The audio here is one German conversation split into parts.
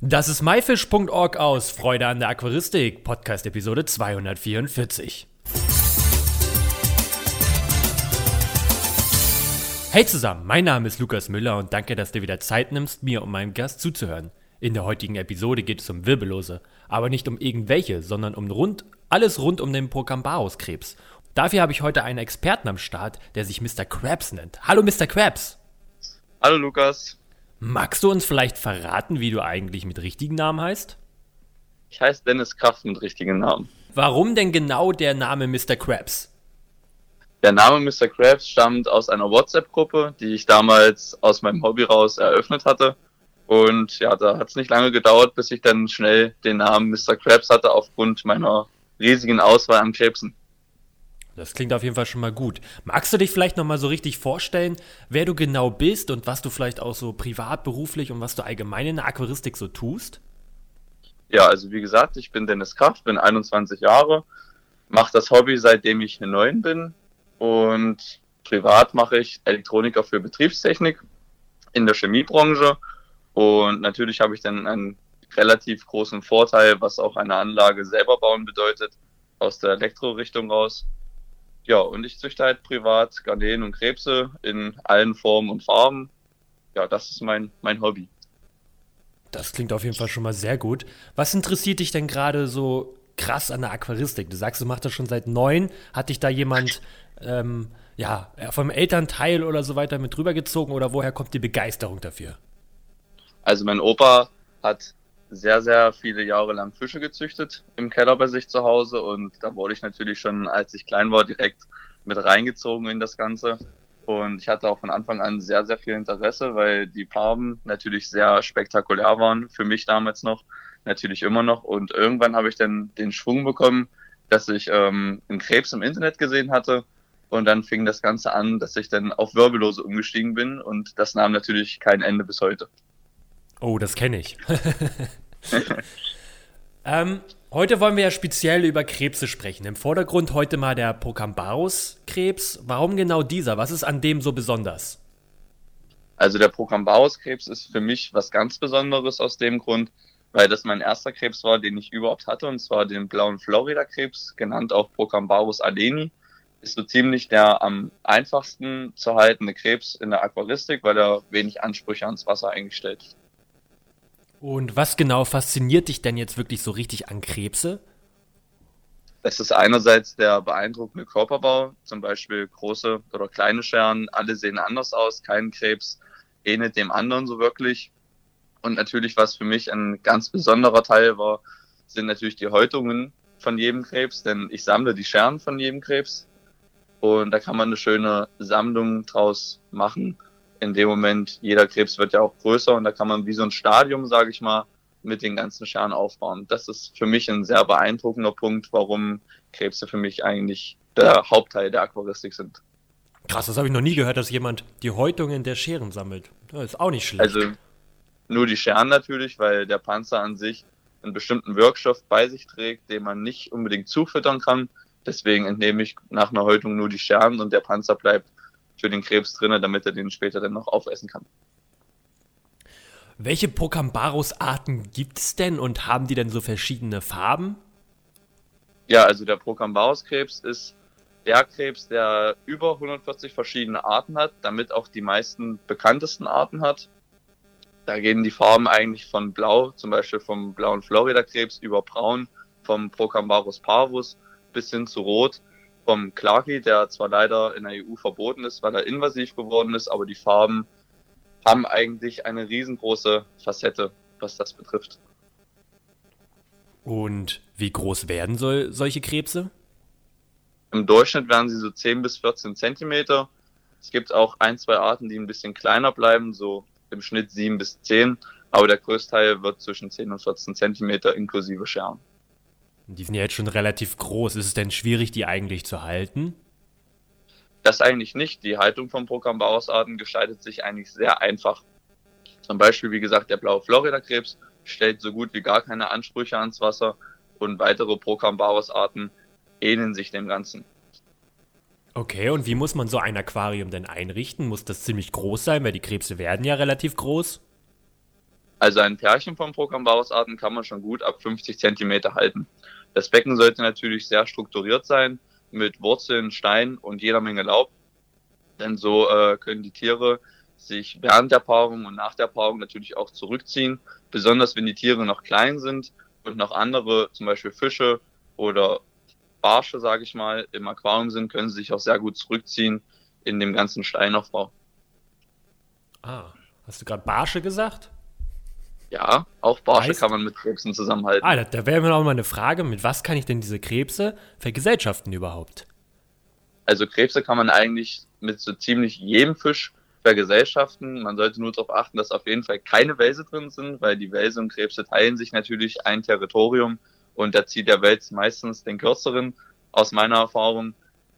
Das ist myfish.org aus Freude an der Aquaristik, Podcast Episode 244. Hey zusammen, mein Name ist Lukas Müller und danke, dass du wieder Zeit nimmst, mir und meinem Gast zuzuhören. In der heutigen Episode geht es um Wirbellose, aber nicht um irgendwelche, sondern um rund, alles rund um den Procambarus-Krebs. Dafür habe ich heute einen Experten am Start, der sich Mr. Krabs nennt. Hallo Mr. Krabs! Hallo Lukas! Magst du uns vielleicht verraten, wie du eigentlich mit richtigen Namen heißt? Ich heiße Dennis Kraft mit richtigen Namen. Warum denn genau der Name Mr. Krabs? Der Name Mr. Krabs stammt aus einer WhatsApp-Gruppe, die ich damals aus meinem Hobby raus eröffnet hatte. Und ja, da hat es nicht lange gedauert, bis ich dann schnell den Namen Mr. Krabs hatte, aufgrund meiner riesigen Auswahl an Krebsen. Das klingt auf jeden Fall schon mal gut. Magst du dich vielleicht nochmal so richtig vorstellen, wer du genau bist und was du vielleicht auch so privat, beruflich und was du allgemein in der Aquaristik so tust? Ja, also wie gesagt, ich bin Dennis Kraft, bin 21 Jahre, mache das Hobby seitdem ich neun bin und privat mache ich Elektroniker für Betriebstechnik in der Chemiebranche. Und natürlich habe ich dann einen relativ großen Vorteil, was auch eine Anlage selber bauen bedeutet, aus der Elektrorichtung raus. Ja, und ich züchte halt privat Garnelen und Krebse in allen Formen und Farben. Ja, das ist mein, mein Hobby. Das klingt auf jeden Fall schon mal sehr gut. Was interessiert dich denn gerade so krass an der Aquaristik? Du sagst, du machst das schon seit neun. Hat dich da jemand ähm, ja, vom Elternteil oder so weiter mit rübergezogen oder woher kommt die Begeisterung dafür? Also mein Opa hat sehr, sehr viele Jahre lang Fische gezüchtet im Keller bei sich zu Hause und da wurde ich natürlich schon, als ich klein war, direkt mit reingezogen in das Ganze. Und ich hatte auch von Anfang an sehr, sehr viel Interesse, weil die Farben natürlich sehr spektakulär waren, für mich damals noch, natürlich immer noch. Und irgendwann habe ich dann den Schwung bekommen, dass ich ähm, einen Krebs im Internet gesehen hatte. Und dann fing das Ganze an, dass ich dann auf Wirbellose umgestiegen bin. Und das nahm natürlich kein Ende bis heute. Oh, das kenne ich. ähm, heute wollen wir ja speziell über Krebse sprechen. Im Vordergrund heute mal der Procambarus-Krebs. Warum genau dieser? Was ist an dem so besonders? Also der Procambarus-Krebs ist für mich was ganz Besonderes aus dem Grund, weil das mein erster Krebs war, den ich überhaupt hatte, und zwar den blauen Florida-Krebs, genannt auch Procambarus aleni. Ist so ziemlich der am einfachsten zu haltende Krebs in der Aquaristik, weil er wenig Ansprüche ans Wasser eigentlich stellt. Und was genau fasziniert dich denn jetzt wirklich so richtig an Krebse? Es ist einerseits der beeindruckende Körperbau, zum Beispiel große oder kleine Scheren, alle sehen anders aus, kein Krebs ähnelt dem anderen so wirklich. Und natürlich, was für mich ein ganz besonderer Teil war, sind natürlich die Häutungen von jedem Krebs, denn ich sammle die Scheren von jedem Krebs und da kann man eine schöne Sammlung draus machen in dem Moment, jeder Krebs wird ja auch größer und da kann man wie so ein Stadium, sage ich mal, mit den ganzen Scheren aufbauen. Das ist für mich ein sehr beeindruckender Punkt, warum Krebse für mich eigentlich der Hauptteil der Aquaristik sind. Krass, das habe ich noch nie gehört, dass jemand die Häutungen der Scheren sammelt. Das ist auch nicht schlecht. Also nur die Scheren natürlich, weil der Panzer an sich einen bestimmten Wirkstoff bei sich trägt, den man nicht unbedingt zufüttern kann. Deswegen entnehme ich nach einer Häutung nur die Scheren und der Panzer bleibt für den Krebs drin, damit er den später dann noch aufessen kann. Welche Procambarus-Arten gibt es denn und haben die denn so verschiedene Farben? Ja, also der Procambarus-Krebs ist der Krebs, der über 140 verschiedene Arten hat, damit auch die meisten bekanntesten Arten hat. Da gehen die Farben eigentlich von Blau, zum Beispiel vom blauen Florida-Krebs, über Braun, vom Procambarus parvus bis hin zu Rot vom Clarky, der zwar leider in der EU verboten ist, weil er invasiv geworden ist, aber die Farben haben eigentlich eine riesengroße Facette, was das betrifft. Und wie groß werden soll solche Krebse? Im Durchschnitt werden sie so 10 bis 14 Zentimeter. Es gibt auch ein, zwei Arten, die ein bisschen kleiner bleiben, so im Schnitt 7 bis 10, aber der größte Teil wird zwischen 10 und 14 Zentimeter inklusive Scheren. Die sind ja jetzt schon relativ groß. Ist es denn schwierig, die eigentlich zu halten? Das eigentlich nicht. Die Haltung von Procambarus-Arten gestaltet sich eigentlich sehr einfach. Zum Beispiel, wie gesagt, der blaue Florida-Krebs stellt so gut wie gar keine Ansprüche ans Wasser und weitere Procambarus-Arten ähneln sich dem Ganzen. Okay, und wie muss man so ein Aquarium denn einrichten? Muss das ziemlich groß sein, weil die Krebse werden ja relativ groß? Also ein Pärchen von Procambarus-Arten kann man schon gut ab 50 Zentimeter halten. Das Becken sollte natürlich sehr strukturiert sein, mit Wurzeln, Steinen und jeder Menge Laub. Denn so äh, können die Tiere sich während der Paarung und nach der Paarung natürlich auch zurückziehen. Besonders wenn die Tiere noch klein sind und noch andere, zum Beispiel Fische oder Barsche, sage ich mal, im Aquarium sind, können sie sich auch sehr gut zurückziehen in dem ganzen Steinaufbau. Ah, hast du gerade Barsche gesagt? Ja, auch Barsche weißt? kann man mit Krebsen zusammenhalten. Ah, da, da wäre mir auch mal eine Frage, mit was kann ich denn diese Krebse vergesellschaften überhaupt? Also Krebse kann man eigentlich mit so ziemlich jedem Fisch vergesellschaften. Man sollte nur darauf achten, dass auf jeden Fall keine Wälse drin sind, weil die Wälse und Krebse teilen sich natürlich ein Territorium und da zieht der Wels meistens den kürzeren, aus meiner Erfahrung.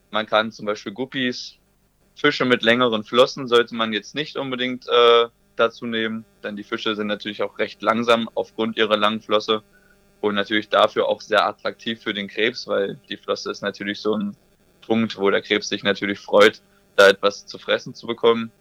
Man kann zum Beispiel Guppies, Fische mit längeren Flossen sollte man jetzt nicht unbedingt äh, dazu nehmen, denn die Fische sind natürlich auch recht langsam aufgrund ihrer langen Flosse und natürlich dafür auch sehr attraktiv für den Krebs, weil die Flosse ist natürlich so ein Punkt, wo der Krebs sich natürlich freut, da etwas zu fressen zu bekommen.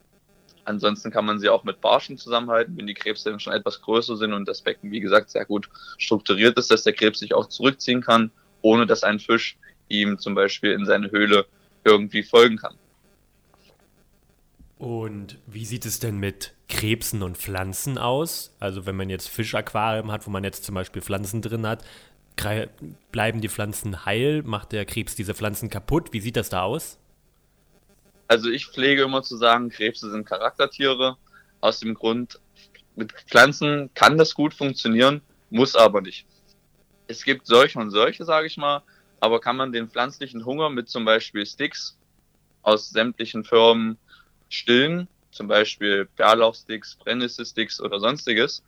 Ansonsten kann man sie auch mit Barschen zusammenhalten, wenn die Krebse dann schon etwas größer sind und das Becken, wie gesagt, sehr gut strukturiert ist, dass der Krebs sich auch zurückziehen kann, ohne dass ein Fisch ihm zum Beispiel in seine Höhle irgendwie folgen kann. Und wie sieht es denn mit Krebsen und Pflanzen aus? Also wenn man jetzt Fischaquarium hat, wo man jetzt zum Beispiel Pflanzen drin hat, bleiben die Pflanzen heil? Macht der Krebs diese Pflanzen kaputt? Wie sieht das da aus? Also ich pflege immer zu sagen, Krebse sind Charaktertiere. Aus dem Grund, mit Pflanzen kann das gut funktionieren, muss aber nicht. Es gibt solche und solche, sage ich mal, aber kann man den pflanzlichen Hunger mit zum Beispiel Sticks aus sämtlichen Firmen stillen, zum Beispiel Bärlauchsticks, Brennnesselssticks oder sonstiges,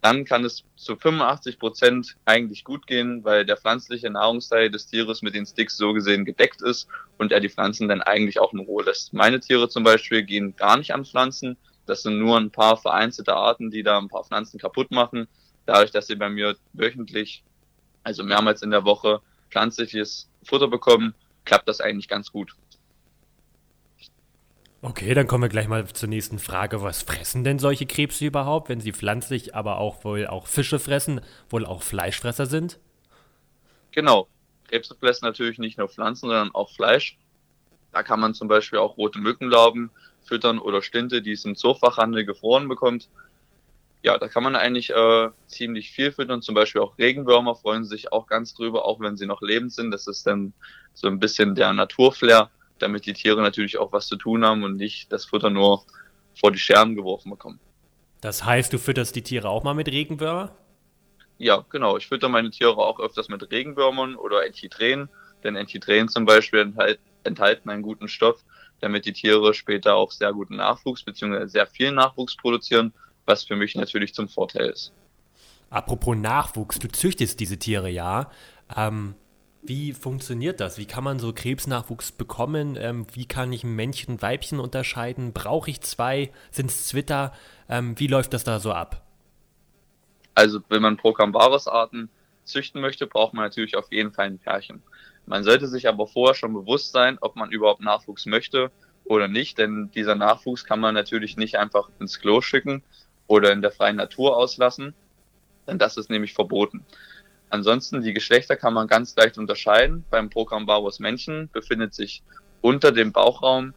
dann kann es zu 85 Prozent eigentlich gut gehen, weil der pflanzliche Nahrungsteil des Tieres mit den Sticks so gesehen gedeckt ist und er die Pflanzen dann eigentlich auch in Ruhe lässt. Meine Tiere zum Beispiel gehen gar nicht an Pflanzen. Das sind nur ein paar vereinzelte Arten, die da ein paar Pflanzen kaputt machen. Dadurch, dass sie bei mir wöchentlich, also mehrmals in der Woche, pflanzliches Futter bekommen, klappt das eigentlich ganz gut. Okay, dann kommen wir gleich mal zur nächsten Frage. Was fressen denn solche Krebse überhaupt, wenn sie pflanzlich, aber auch wohl auch Fische fressen, wohl auch Fleischfresser sind? Genau. Krebse fressen natürlich nicht nur Pflanzen, sondern auch Fleisch. Da kann man zum Beispiel auch rote Mückenlauben füttern oder Stinte, die es im Zoofachhandel gefroren bekommt. Ja, da kann man eigentlich äh, ziemlich viel füttern. Zum Beispiel auch Regenwürmer freuen sich auch ganz drüber, auch wenn sie noch lebend sind. Das ist dann so ein bisschen der Naturflair damit die Tiere natürlich auch was zu tun haben und nicht das Futter nur vor die Scherben geworfen bekommen. Das heißt, du fütterst die Tiere auch mal mit Regenwürmer? Ja, genau. Ich fütter meine Tiere auch öfters mit Regenwürmern oder Enchitren, denn Enchitren zum Beispiel enthalt, enthalten einen guten Stoff, damit die Tiere später auch sehr guten Nachwuchs bzw. sehr viel Nachwuchs produzieren, was für mich natürlich zum Vorteil ist. Apropos Nachwuchs, du züchtest diese Tiere ja. Ähm, wie funktioniert das? Wie kann man so Krebsnachwuchs bekommen? Ähm, wie kann ich ein Männchen und Weibchen unterscheiden? Brauche ich zwei? Sind es Zwitter? Ähm, wie läuft das da so ab? Also, wenn man Procambarus-Arten züchten möchte, braucht man natürlich auf jeden Fall ein Pärchen. Man sollte sich aber vorher schon bewusst sein, ob man überhaupt Nachwuchs möchte oder nicht, denn dieser Nachwuchs kann man natürlich nicht einfach ins Klo schicken oder in der freien Natur auslassen, denn das ist nämlich verboten. Ansonsten die Geschlechter kann man ganz leicht unterscheiden. Beim Procambarus Männchen befindet sich unter dem Bauchraum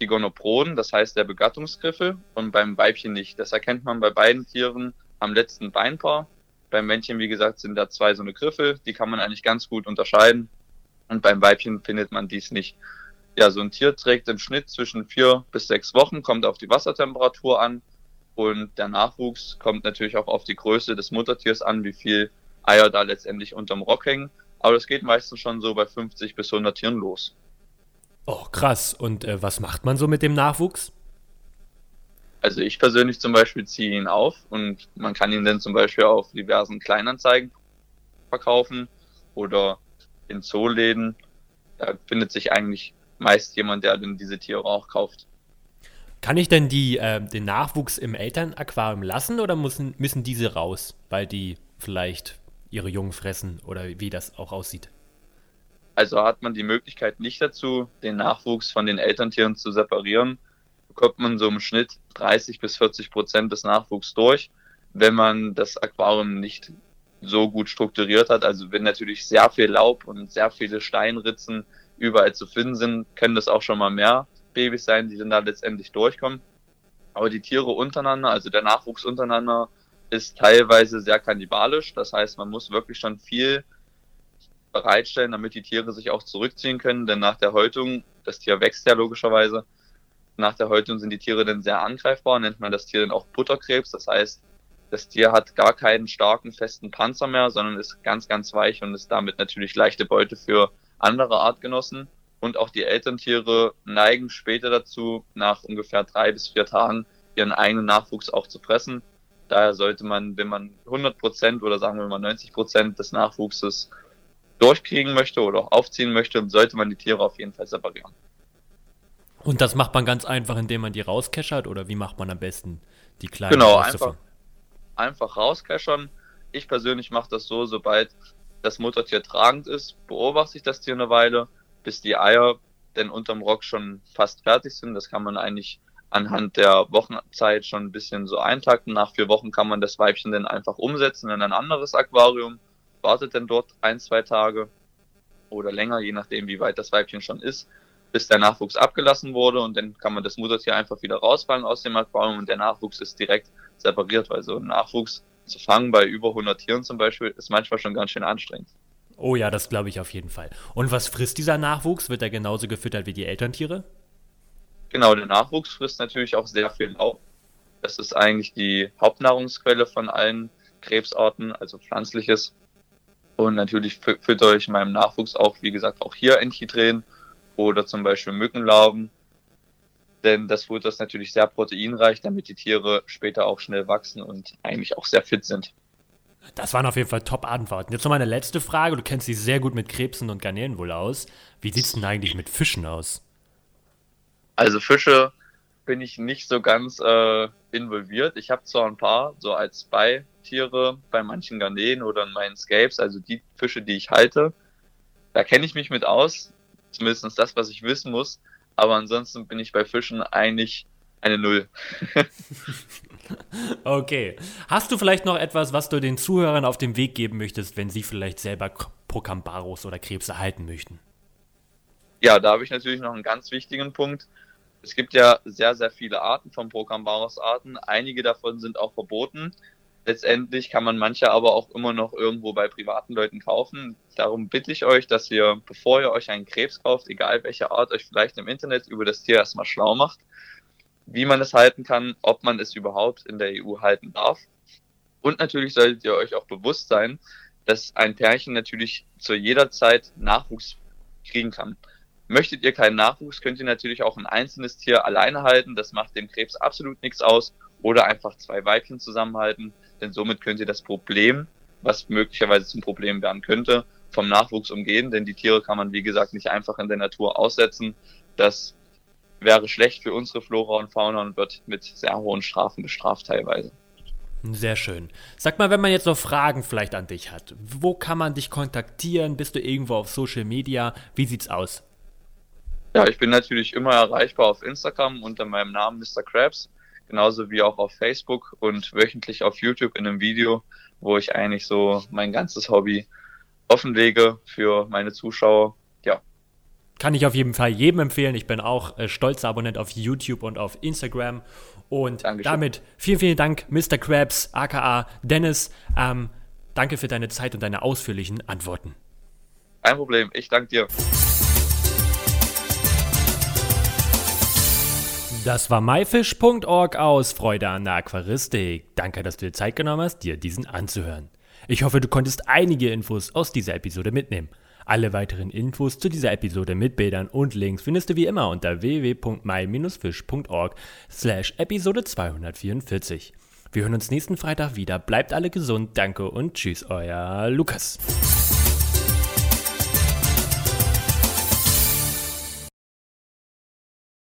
die Gonoproden, das heißt der Begattungsgriffel, und beim Weibchen nicht. Das erkennt man bei beiden Tieren am letzten Beinpaar. Beim Männchen, wie gesagt, sind da zwei so eine Griffel, die kann man eigentlich ganz gut unterscheiden. Und beim Weibchen findet man dies nicht. Ja, so ein Tier trägt im Schnitt zwischen vier bis sechs Wochen, kommt auf die Wassertemperatur an. Und der Nachwuchs kommt natürlich auch auf die Größe des Muttertiers an, wie viel Eier da letztendlich unterm Rock hängen. Aber das geht meistens schon so bei 50 bis 100 Tieren los. Oh, krass. Und äh, was macht man so mit dem Nachwuchs? Also ich persönlich zum Beispiel ziehe ihn auf und man kann ihn dann zum Beispiel auf diversen Kleinanzeigen verkaufen oder in Zooläden. Da findet sich eigentlich meist jemand, der dann diese Tiere auch kauft. Kann ich denn die, äh, den Nachwuchs im Elternaquarium lassen oder müssen, müssen diese raus, weil die vielleicht ihre Jungen fressen oder wie das auch aussieht? Also hat man die Möglichkeit nicht dazu, den Nachwuchs von den Elterntieren zu separieren, bekommt man so im Schnitt 30 bis 40 Prozent des Nachwuchs durch. wenn man das Aquarium nicht so gut strukturiert hat. Also wenn natürlich sehr viel Laub und sehr viele Steinritzen überall zu finden sind, können das auch schon mal mehr Babys sein, die dann da letztendlich durchkommen. Aber die Tiere untereinander, also der Nachwuchs untereinander, ist teilweise sehr kannibalisch. Das heißt, man muss wirklich schon viel bereitstellen, damit die Tiere sich auch zurückziehen können. Denn nach der Häutung, das Tier wächst ja logischerweise, nach der Häutung sind die Tiere dann sehr angreifbar, nennt man das Tier dann auch Butterkrebs. Das heißt, das Tier hat gar keinen starken, festen Panzer mehr, sondern ist ganz, ganz weich und ist damit natürlich leichte Beute für andere Artgenossen. Und auch die Elterntiere neigen später dazu, nach ungefähr drei bis vier Tagen ihren eigenen Nachwuchs auch zu fressen. Daher sollte man, wenn man 100 Prozent oder sagen wir mal 90 Prozent des Nachwuchses durchkriegen möchte oder auch aufziehen möchte, sollte man die Tiere auf jeden Fall separieren. Und das macht man ganz einfach, indem man die rauskeschert oder wie macht man am besten die kleinen? Genau, einfach, einfach rauskeschern. Ich persönlich mache das so, sobald das Muttertier tragend ist, beobachte ich das Tier eine Weile, bis die Eier denn unterm Rock schon fast fertig sind. Das kann man eigentlich anhand der Wochenzeit schon ein bisschen so eintakten. Nach vier Wochen kann man das Weibchen dann einfach umsetzen in ein anderes Aquarium, wartet dann dort ein, zwei Tage oder länger, je nachdem, wie weit das Weibchen schon ist, bis der Nachwuchs abgelassen wurde und dann kann man das Muttertier einfach wieder rausfallen aus dem Aquarium und der Nachwuchs ist direkt separiert, weil so ein Nachwuchs zu fangen bei über 100 Tieren zum Beispiel ist manchmal schon ganz schön anstrengend. Oh ja, das glaube ich auf jeden Fall. Und was frisst dieser Nachwuchs? Wird er genauso gefüttert wie die Elterntiere? Genau, der Nachwuchs frisst natürlich auch sehr viel Laub. Das ist eigentlich die Hauptnahrungsquelle von allen Krebsarten, also pflanzliches. Und natürlich füttere ich meinem Nachwuchs auch, wie gesagt, auch hier Enchidren oder zum Beispiel Mückenlarven. Denn das Futter ist natürlich sehr proteinreich, damit die Tiere später auch schnell wachsen und eigentlich auch sehr fit sind. Das waren auf jeden Fall Top-Antworten. Jetzt noch meine letzte Frage. Du kennst dich sehr gut mit Krebsen und Garnelen wohl aus. Wie sieht es denn eigentlich mit Fischen aus? Also Fische bin ich nicht so ganz äh, involviert. Ich habe zwar ein paar so als Beitiere bei manchen Garnelen oder in meinen Scapes, also die Fische, die ich halte. Da kenne ich mich mit aus zumindest das, was ich wissen muss. Aber ansonsten bin ich bei Fischen eigentlich eine Null. okay. Hast du vielleicht noch etwas, was du den Zuhörern auf den Weg geben möchtest, wenn sie vielleicht selber Procambaros oder Krebse halten möchten? Ja, da habe ich natürlich noch einen ganz wichtigen Punkt. Es gibt ja sehr, sehr viele Arten von Procambaros-Arten. Einige davon sind auch verboten. Letztendlich kann man manche aber auch immer noch irgendwo bei privaten Leuten kaufen. Darum bitte ich euch, dass ihr, bevor ihr euch einen Krebs kauft, egal welche Art, euch vielleicht im Internet über das Tier erstmal schlau macht, wie man es halten kann, ob man es überhaupt in der EU halten darf. Und natürlich solltet ihr euch auch bewusst sein, dass ein Pärchen natürlich zu jeder Zeit Nachwuchs kriegen kann. Möchtet ihr keinen Nachwuchs, könnt ihr natürlich auch ein einzelnes Tier alleine halten. Das macht dem Krebs absolut nichts aus. Oder einfach zwei Weibchen zusammenhalten denn somit könnt ihr das Problem, was möglicherweise zum Problem werden könnte, vom Nachwuchs umgehen, denn die Tiere kann man, wie gesagt, nicht einfach in der Natur aussetzen. Das wäre schlecht für unsere Flora und Fauna und wird mit sehr hohen Strafen bestraft teilweise. Sehr schön. Sag mal, wenn man jetzt noch Fragen vielleicht an dich hat, wo kann man dich kontaktieren? Bist du irgendwo auf Social Media? Wie sieht's aus? Ja, ich bin natürlich immer erreichbar auf Instagram unter meinem Namen Mr. Krabs genauso wie auch auf Facebook und wöchentlich auf YouTube in einem Video, wo ich eigentlich so mein ganzes Hobby offenlege für meine Zuschauer. Ja. Kann ich auf jeden Fall jedem empfehlen. Ich bin auch äh, stolzer Abonnent auf YouTube und auf Instagram. Und Dankeschön. damit vielen, vielen Dank, Mr. Krabs, aka Dennis. Ähm, danke für deine Zeit und deine ausführlichen Antworten. Kein Problem, ich danke dir. Das war myfish.org aus Freude an der Aquaristik. Danke, dass du dir Zeit genommen hast, dir diesen anzuhören. Ich hoffe, du konntest einige Infos aus dieser Episode mitnehmen. Alle weiteren Infos zu dieser Episode mit Bildern und Links findest du wie immer unter www.my-fish.org slash Episode 244. Wir hören uns nächsten Freitag wieder. Bleibt alle gesund, danke und tschüss, euer Lukas.